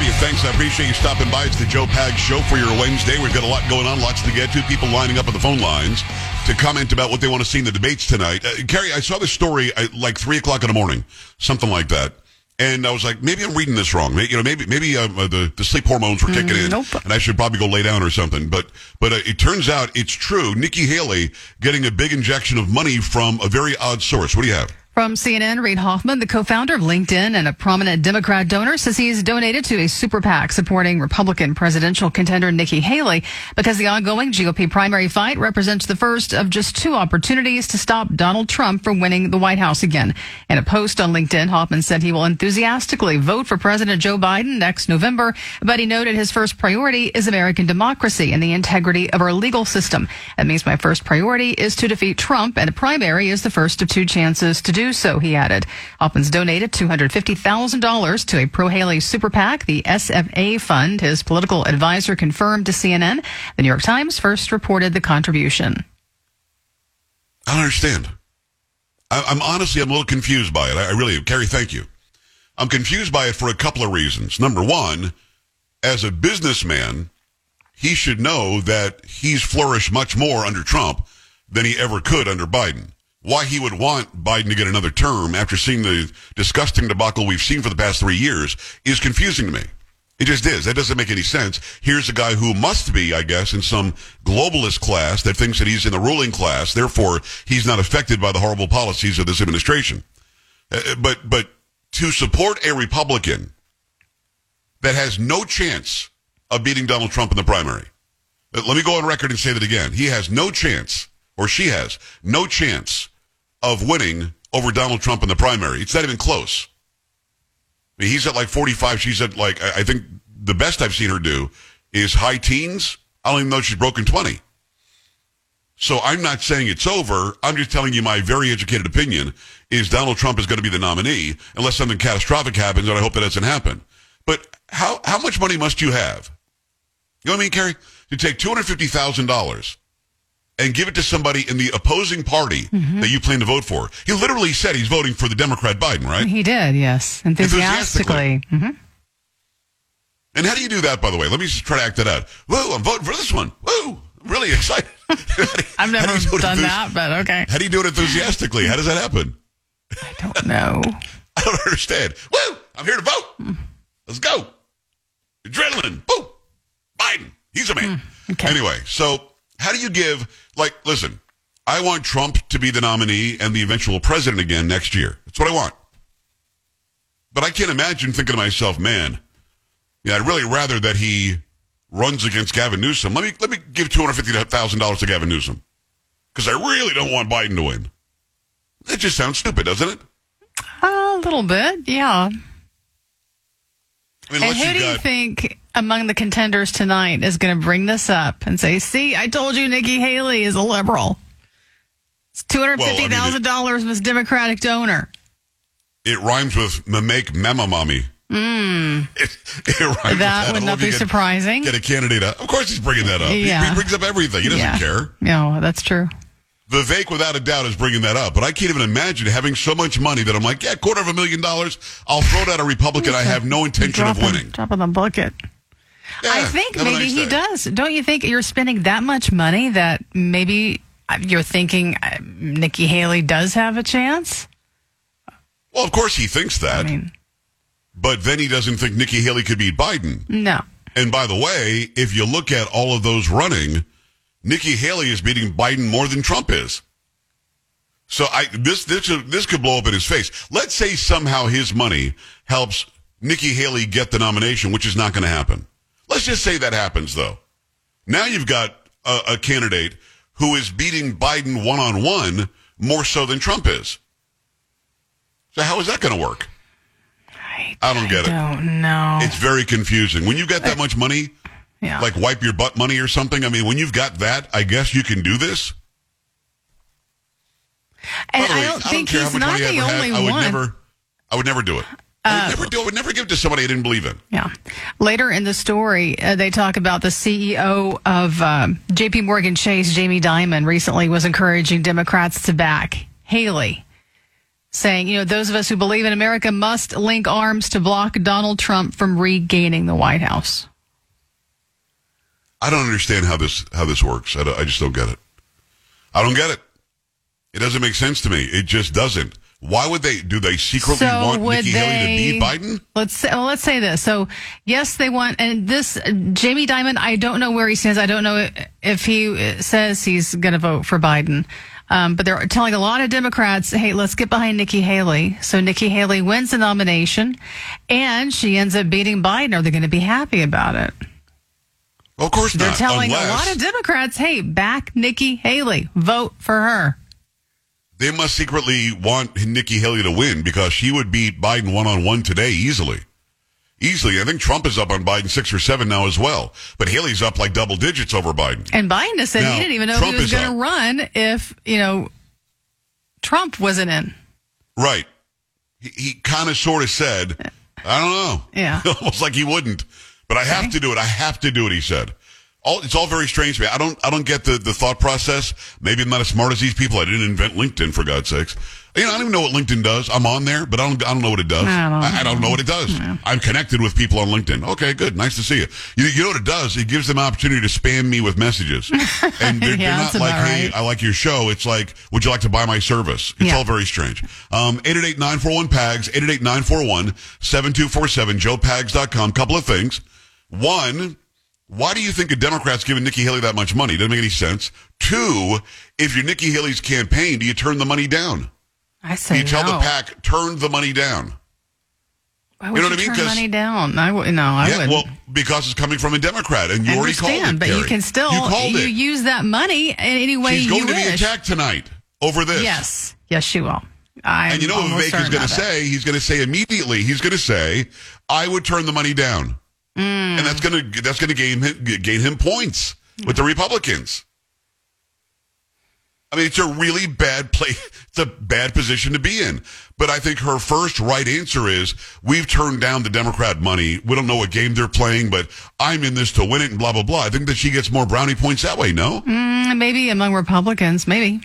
Have you. Thanks. I appreciate you stopping by. It's the Joe Pags Show for your Wednesday. We've got a lot going on, lots to get to. People lining up on the phone lines to comment about what they want to see in the debates tonight. Uh, Carrie, I saw this story at like three o'clock in the morning, something like that. And I was like, maybe I'm reading this wrong. Maybe, you know, maybe maybe uh, the the sleep hormones were kicking in, nope. and I should probably go lay down or something. But but uh, it turns out it's true. Nikki Haley getting a big injection of money from a very odd source. What do you have? From CNN, Reid Hoffman, the co-founder of LinkedIn and a prominent Democrat donor, says he's donated to a super PAC supporting Republican presidential contender Nikki Haley because the ongoing GOP primary fight represents the first of just two opportunities to stop Donald Trump from winning the White House again. In a post on LinkedIn, Hoffman said he will enthusiastically vote for President Joe Biden next November, but he noted his first priority is American democracy and the integrity of our legal system. That means my first priority is to defeat Trump, and a primary is the first of two chances to do so, he added. Hoffman's donated $250,000 to a pro-Haley super PAC, the SFA Fund. His political advisor confirmed to CNN. The New York Times first reported the contribution. I don't understand. I, I'm honestly, I'm a little confused by it. I, I really am. Carrie, thank you. I'm confused by it for a couple of reasons. Number one, as a businessman, he should know that he's flourished much more under Trump than he ever could under Biden. Why he would want Biden to get another term after seeing the disgusting debacle we've seen for the past three years is confusing to me. It just is. That doesn't make any sense. Here's a guy who must be, I guess, in some globalist class that thinks that he's in the ruling class. Therefore, he's not affected by the horrible policies of this administration. Uh, but, but to support a Republican that has no chance of beating Donald Trump in the primary. Uh, Let me go on record and say that again. He has no chance, or she has no chance of winning over Donald Trump in the primary. It's not even close. I mean, he's at like 45. She's at like, I think the best I've seen her do is high teens. I don't even know she's broken 20. So I'm not saying it's over. I'm just telling you my very educated opinion is Donald Trump is going to be the nominee unless something catastrophic happens, and I hope that doesn't happen. But how, how much money must you have? You know what I mean, Carrie? To take $250,000 and give it to somebody in the opposing party mm-hmm. that you plan to vote for. He literally said he's voting for the Democrat Biden, right? He did, yes, enthusiastically. hmm And how do you do that, by the way? Let me just try to act that out. Woo, I'm voting for this one. Woo, I'm really excited. I've do never do it done enthus- that, but okay. How do you do it enthusiastically? How does that happen? I don't know. I don't understand. Woo, I'm here to vote. Mm. Let's go. Adrenaline. Boom. Biden. He's a man. Mm, okay. Anyway, so how do you give, like, listen, I want Trump to be the nominee and the eventual president again next year. That's what I want. But I can't imagine thinking to myself, man, yeah, I'd really rather that he runs against Gavin Newsom. Let me let me give two hundred fifty thousand dollars to Gavin Newsom because I really don't want Biden to win. That just sounds stupid, doesn't it? A little bit, yeah. I mean, And who do you think among the contenders tonight is going to bring this up and say, "See, I told you, Nikki Haley is a liberal. It's two hundred fifty thousand dollars was Democratic donor." It rhymes with make mema mommy. Mm. It, it rhymes with That would not be get- surprising. Get a candidate up. Of course, he's bringing that up. He- Yeah. He, brings up everything. He doesn't yeah. care. No, that's true. Vivek, without a doubt, is bringing that up. But I can't even imagine having so much money that I'm like, yeah, quarter of a million dollars. I'll throw it at a Republican I have no intention Drop of in- winning. Drop in the bucket. Yeah, I think maybe nice he day. does. Don't you think you're spending that much money that maybe uh, you're thinking uh, Nikki Haley does have a chance? Well, of course he thinks that, I mean, but then he doesn't think Nikki Haley could beat Biden. no. And by the way, if you look at all of those running, Nikki Haley is beating Biden more than Trump is. So I this this this could blow up in his face. Let's say somehow his money helps Nikki Haley get the nomination, which is not going to happen. Let's just say that happens though. Now you've got a, a candidate who is beating Biden one on one more so than Trump is. So how is that going to work? I, I don't get it. don't know. It's very confusing. When you got that much money, yeah. like wipe your butt money or something. I mean, when you've got that, I guess you can do this. and the I don't think care how he's not the ever had, only I would one. Uh, never, I would never do it. I would never do. I would never give to somebody I didn't believe in. Yeah. Later in the story, uh, they talk about the CEO of um, J.P. Morgan Chase, Jamie Dimon, recently was encouraging Democrats to back Haley, saying, you know, those of us who believe in America must link arms to block Donald Trump from regaining the White House. I don't understand how this how this works. I, I just don't get it. I don't get it. It doesn't make sense to me. It just doesn't. Why would they? Do they secretly So want Nikki Haley to beat Biden? Let's say, well, let's say this. So, yes, they want, and this Jamie Dimon. I don't know where he stands. I don't know if he says he's going to vote for Biden. Um, but they're telling a lot of Democrats, "Hey, let's get behind Nikki Haley." So Nikki Haley wins the nomination, and she ends up beating Biden. Are they going to be happy about it? Well, of course They're not. telling unless a lot of Democrats, "Hey, back Nikki Haley, vote for her." they must secretly want Nikki Haley to win because she would beat Biden one on one today easily. Easily. I think Trump is up on Biden six or seven now as well. But Haley's up like double digits over Biden. And Biden has said Now, he didn't even know Trump if he was going to run if you know Trump wasn't in. Right. He, he kind of sort of said, I don't know. Yeah. Almost like he wouldn't. But I have Okay. to do it. I have to do it, he said. All, it's all very strange to me. I don't, I don't get the, the thought process. Maybe I'm not as smart as these people. I didn't invent LinkedIn for God's sakes. You know, I don't even know what LinkedIn does. I'm on there, but I don't, I don't know what it does. I don't I, I don't know what it does. I'm connected with people on LinkedIn. Okay, good. Nice to see you. You, you know what it does? It gives them opportunity to spam me with messages. And they're, Yeah, they're not like, hey, right. I like your show. It's like, would you like to buy my service? It's Yeah. all very strange. Um, 888-941-PAGS, 888-941-7247, joepags.com. Couple of things. One, why do you think a Democrat's giving Nikki Haley that much money? Doesn't make any sense. Two, if you're Nikki Haley's campaign, do you turn the money down? I said. Do say you tell no. the PAC, turn the money down? Why would You you, know what I mean? money down? I w- no, I yeah, wouldn't. well, because it's coming from a Democrat, and you I already called understand, it, but you can still You called you it. use that money in any way She's going you to be attacked tonight over this. Yes, yes, she will. I'm And you know what is going to it. say? He's going to say immediately. He's going to say, "I would turn the money down," Mm. and that's going to that's to gain him, gain him points with the Republicans. I mean, it's a really bad play. It's a bad position to be in. But I think her first right answer is, "We've turned down the Democrat money. We don't know what game they're playing, but I'm in this to win it." And blah blah blah. I think that she gets more brownie points that way. No. Mm, maybe among Republicans, maybe.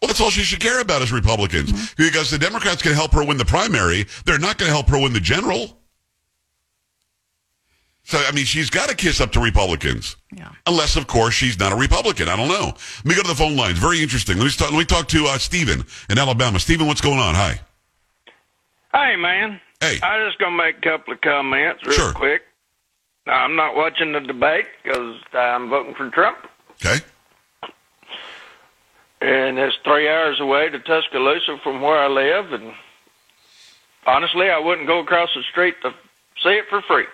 Well, that's all she should care about is Republicans. Because the Democrats can help her win the primary. They're not going to help her win the general. So, I mean, she's got to kiss up to Republicans. Yeah. Unless, of course, she's not a Republican. I don't know. Let me go to the phone lines. Very interesting. Let me, start, let me talk to uh, Stephen in Alabama. Stephen, what's going on? Hi. Hey, man. Hey. I just gonna make a couple of comments real Sure. quick. Now, I'm not watching the debate because I'm voting for Trump, Okay. and it's three hours away to Tuscaloosa from where I live. And honestly, I wouldn't go across the street to see it for free.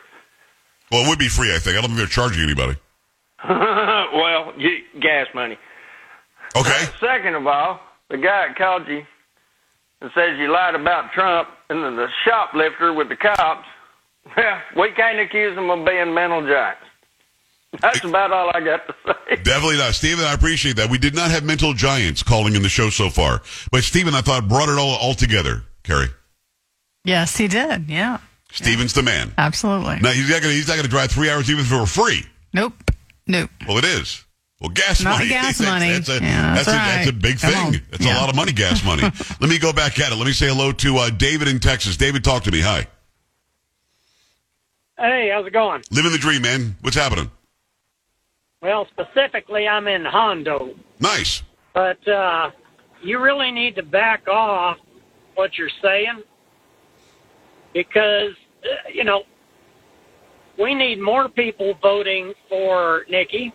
Well, it would be free, I think. I don't think they're charging anybody. well, you, gas money. Okay. Uh, second of all, the guy that called you and says you lied about Trump, and then the shoplifter with the cops. Well, we can't accuse them of being mental giants. That's about all I got to say. Definitely not. Stephen, I appreciate that. We did not have mental giants calling in the show so far. But Stephen, I thought, brought it all, all together, Carrie. Yes, he did. Yeah, Stephen's the man. absolutely. Now he's not going to he's not going to drive three hours even for free. Nope, nope. Well, it is. Well, gas Not money. gas That's- money. That's a, Yeah, that's, that's a, right. that's a big Come thing. on. That's a lot of money, gas money. Let me go back at it. Let me say hello to uh, David in Texas. David, talk to me. Hi. Hey, how's it going? Living the dream, man. What's happening? Well, specifically, I'm in Hondo, Nice. but uh, you really need to back off what you're saying because, uh, you know, we need more people voting for Nikki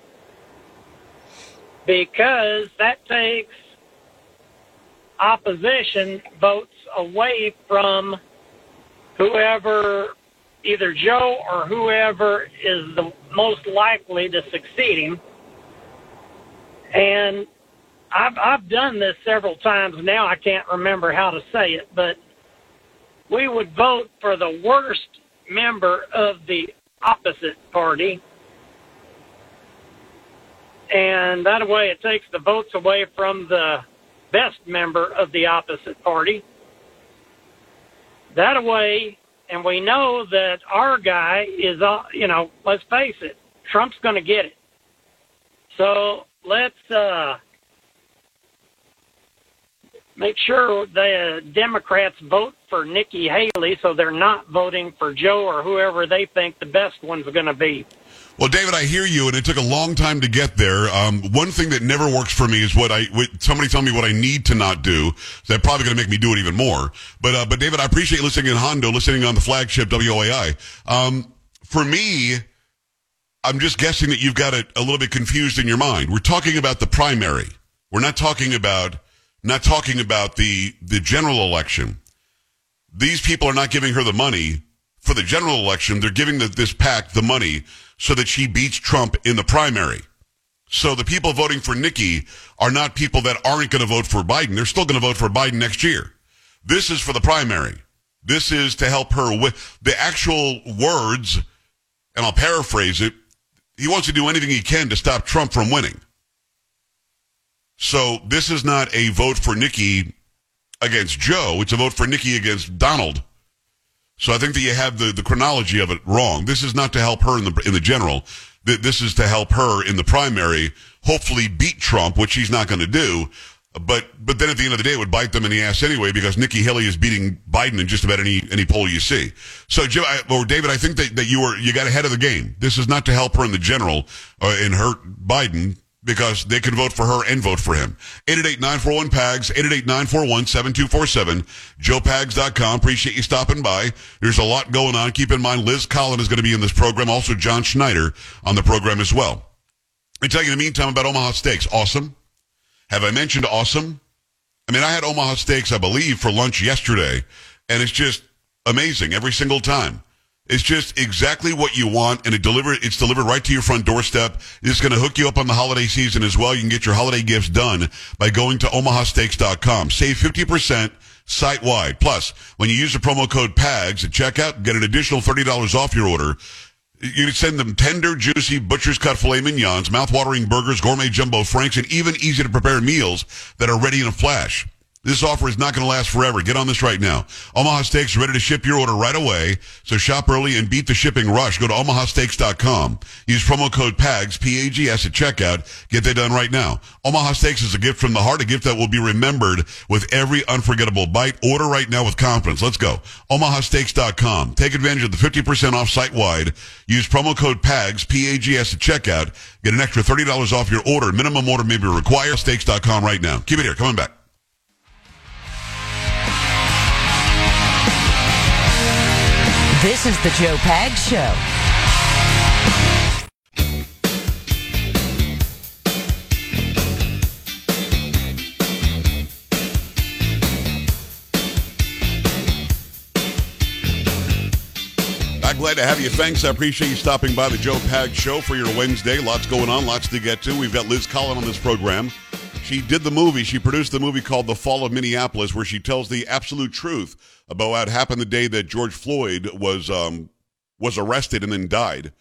because that takes opposition votes away from whoever, either Joe or whoever is the most likely to succeed him. And I've I've done this several times now. I can't remember how to say it, but we would vote for the worst member of the opposite party, and that way it takes the votes away from the best member of the opposite party. That way, and we know that our guy is, uh, you know, let's face it, Trump's going to get it. So let's uh, make sure the Democrats vote for Nikki Haley so they're not voting for Joe or whoever they think the best one's going to be. Well, David, I hear you, and it took a long time to get there. Um, one thing that never works for me is what I what, somebody tell me what I need to not do. That's probably going to make me do it even more. But uh, but David, I appreciate listening in Hondo, listening on the flagship WOAI. Um, for me, I'm just guessing that you've got it a little bit confused in your mind. We're talking about the primary. We're not talking about not talking about the the general election. These people are not giving her the money for the general election. They're giving the, this PAC the money so that she beats Trump in the primary. So the people voting for Nikki are not people that aren't going to vote for Biden. They're still going to vote for Biden next year. This is for the primary. This is to help her with the actual words, and I'll paraphrase it. He wants to do anything he can to stop Trump from winning. So this is not a vote for Nikki against Joe. It's a vote for Nikki against Donald. So I think that you have the, the chronology of it wrong. This is not to help her in the in the general. This is to help her in the primary, hopefully beat Trump, which she's not going to do. But but then at the end of the day, it would bite them in the ass anyway because Nikki Haley is beating Biden in just about any any poll you see. So Jim I, or David, I think that, that you were you got ahead of the game. This is not to help her in the general uh, and hurt Biden because they can vote for her and vote for him. 888-941-PAGS, 888-941-7247, joepags.com. Appreciate you stopping by. There's a lot going on. Keep in mind, Liz Collin is going to be in this program. Also, John Schneider on the program as well. Me tell you in the meantime about Omaha Steaks. Awesome. Have I mentioned awesome? I mean, I had Omaha Steaks, I believe, for lunch yesterday, and it's just amazing every single time. It's just exactly what you want, and it delivered. It's delivered right to your front doorstep. It's going to hook you up on the holiday season as well. You can get your holiday gifts done by going to omahasteaks.com. Save 50% site wide. Plus, when you use the promo code PAGS at checkout, get an additional $30 off your order. You can send them tender, juicy, butcher's cut filet mignons, mouth-watering burgers, gourmet jumbo franks, and even easy to prepare meals that are ready in a flash. This offer is not going to last forever. Get on this right now. Omaha Steaks ready to ship your order right away. So shop early and beat the shipping rush. Go to omahasteaks.com. Use promo code PAGS, P-A-G-S at checkout. Get that done right now. Omaha Steaks is a gift from the heart, a gift that will be remembered with every unforgettable bite. Order right now with confidence. Let's go. omahasteaks.com. Take advantage of the 50% off site wide. Use promo code PAGS, P-A-G-S at checkout. Get an extra $30 off your order. Minimum order may be required. Steaks.com right now. Keep it here. Coming back. This is the Joe Pags Show. I'm glad to have you. Thanks. I appreciate you stopping by the Joe Pags Show for your Wednesday. Lots going on, lots to get to. We've got Liz Collin on this program. She did the movie. She produced the movie called The Fall of Minneapolis, where she tells the absolute truth about what happened the day that George Floyd was um, was arrested and then died.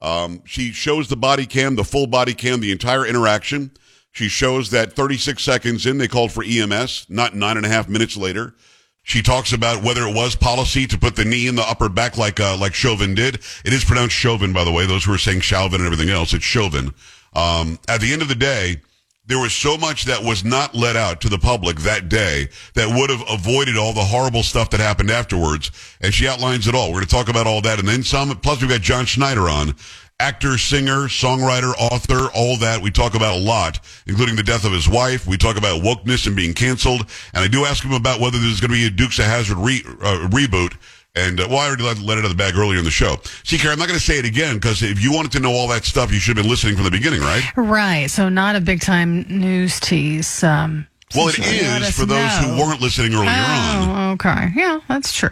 Um, she shows the body cam, the full body cam, the entire interaction. She shows that 36 seconds in, they called for EMS, not nine and a half minutes later. She talks about whether it was policy to put the knee in the upper back like uh, like Chauvin did. It is pronounced Chauvin, by the way. Those who are saying Chauvin and everything else, it's Chauvin. Um, at the end of the day, There was so much that was not let out to the public that day that would have avoided all the horrible stuff that happened afterwards. And she outlines it all. We're going to talk about all that and then some. Plus, we've got John Schneider on. Actor, singer, songwriter, author, all that. We talk about a lot, including the death of his wife. We talk about wokeness and being canceled. And I do ask him about whether there's going to be a Dukes of Hazzard re- uh, reboot. And uh, well, I already let, let it out of the bag earlier in the show. See, Karen, I'm not going to say it again because if you wanted to know all that stuff, you should have been listening from the beginning, right? Right. So not a big time news tease. Um, Well, it since you let is for those know. who weren't listening earlier on. Oh, okay. Yeah, that's true.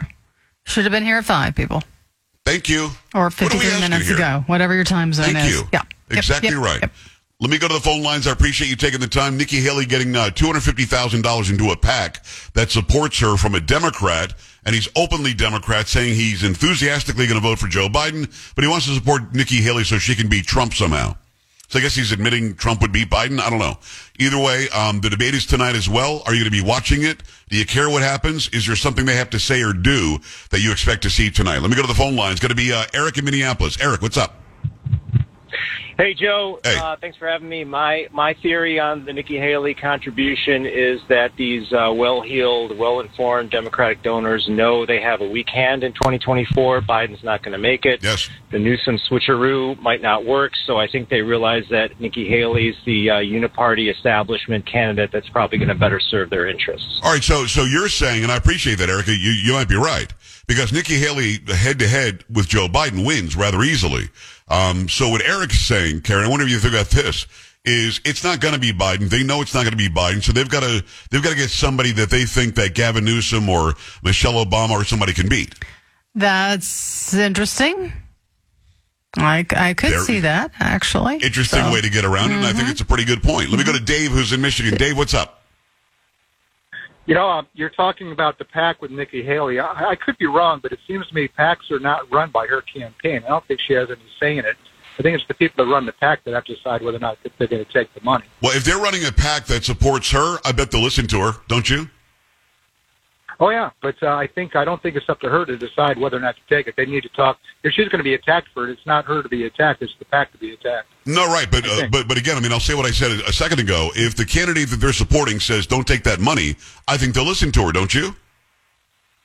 Should have been here at five, people. Thank you. Or What 53 minutes ago, whatever your time zone Thank is. you. Yeah. Yep, Exactly yep, right. yep. Let me go to the phone lines. I appreciate you taking the time. Nikki Haley getting uh, $250,000 into a PAC that supports her from a Democrat, and he's openly Democrat, saying he's enthusiastically going to vote for Joe Biden, but he wants to support Nikki Haley so she can beat Trump somehow. So I guess he's admitting Trump would beat Biden. I don't know. Either way, um, the debate is tonight as well. Are you going to be watching it? Do you care what happens? Is there something they have to say or do that you expect to see tonight? Let me go to the phone line. It's going to be uh, Eric in Minneapolis. Eric, what's up? Hey Joe, Hey. Uh, thanks for having me. My my theory on the Nikki Haley contribution is that these uh, well-heeled, well-informed Democratic donors know they have a weak hand in 2024. Biden's not going to make it. Yes. The Newsom switcheroo might not work, so I think they realize that Nikki Haley's the uh, uniparty establishment candidate that's probably going to better serve their interests. All right, so so you're saying, and I appreciate that, Erica. You you might be right because Nikki Haley head to head with Joe Biden wins rather easily. Um, so what Eric's saying, Karen, I wonder if you think about this. Is it's not going to be Biden? They know it's not going to be Biden, so they've got to they've got to get somebody that they think that Gavin Newsom or Michelle Obama or somebody can beat. That's interesting. I, I could There- see that, actually. Interesting So- way to get around it, and I think it's a pretty good point. Let me go to Dave, who's in Michigan. Dave, what's up? You know, uh, you're talking about the PAC with Nikki Haley. I, I could be wrong, but it seems to me PACs are not run by her campaign. I don't think she has any say in it. I think it's the people that run the PAC that have to decide whether or not they're going to take the money. Well, if they're running a PAC that supports her, I bet they'll listen to her, don't you? Oh yeah, but uh, I think I don't think it's up to her to decide whether or not to take it. They need to talk. If she's going to be attacked for it, it's not her to be attacked; it's the PAC to be attacked. No, right, but uh, but but again, I mean, I'll say what I said a second ago. If the candidate that they're supporting says don't take that money, I think they'll listen to her, don't you?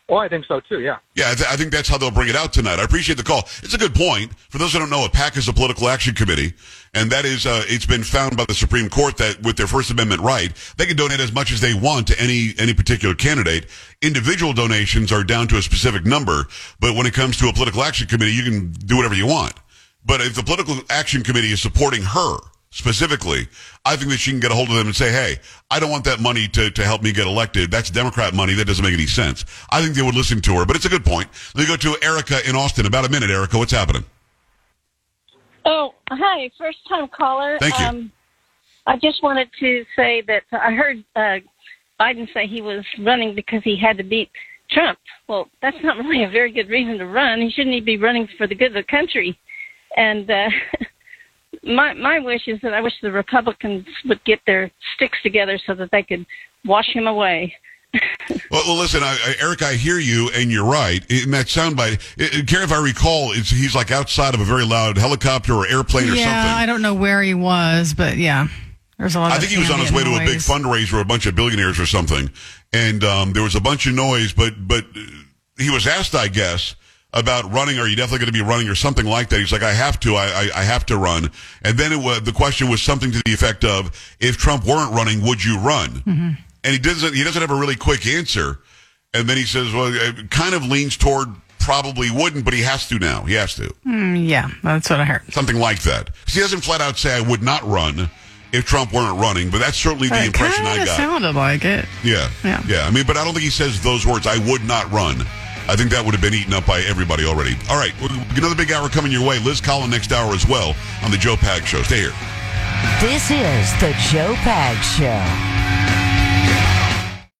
Oh, I think so too. Yeah. Yeah, I, th- I think that's how they'll bring it out tonight. I appreciate the call. It's a good point. For those who don't know, a PAC is a political action committee, and that is, uh, it's been found by the Supreme Court that with their First Amendment right, they can donate as much as they want to any any particular candidate. Individual donations are down to a specific number, but when it comes to a political action committee, you can do whatever you want. But if the political action committee is supporting her specifically, I think that she can get a hold of them and say, hey, I don't want that money to, to help me get elected. That's Democrat money. That doesn't make any sense. I think they would listen to her, but it's a good point. Let me go to Erica in Austin. About a minute, Erica. What's happening? Oh, hi, first time caller. Thank you. Um, I just wanted to say that I heard uh, Biden say he was running because he had to beat Trump. Well, that's not really a very good reason to run. He shouldn't even be running for the good of the country. And uh, my my wish is that I wish the Republicans would get their sticks together so that they could wash him away. Well, well listen, I, I, Eric, I hear you, and you're right. In that soundbite, it, it, Karen, if I recall, it's, he's like outside of a very loud helicopter or airplane or yeah, something. I don't know where he was, but yeah. There's a lot I think he was on his way to a big noise. fundraiser, a bunch of billionaires or something, and um, there was a bunch of noise. But but uh, he was asked, I guess, about running. Are you definitely going to be running or something like that? He's like, I have to. I I, I have to run. And then it was, the question was something to the effect of, if Trump weren't running, would you run? Mm-hmm. And he doesn't. He doesn't have a really quick answer. And then he says, well, it kind of leans toward probably wouldn't, but he has to now. He has to. Mm, yeah, that's what I heard. Something like that. he doesn't flat out say I would not run if Trump weren't running, but that's certainly the It impression I got. sounded like it. Yeah, Yeah. Yeah. I mean, but I don't think he says those words. I would not run. I think that would have been eaten up by everybody already. All right. Another big hour coming your way. Liz Collin next hour as well on the Joe Pags Show. Stay here. This is the Joe Pags Show.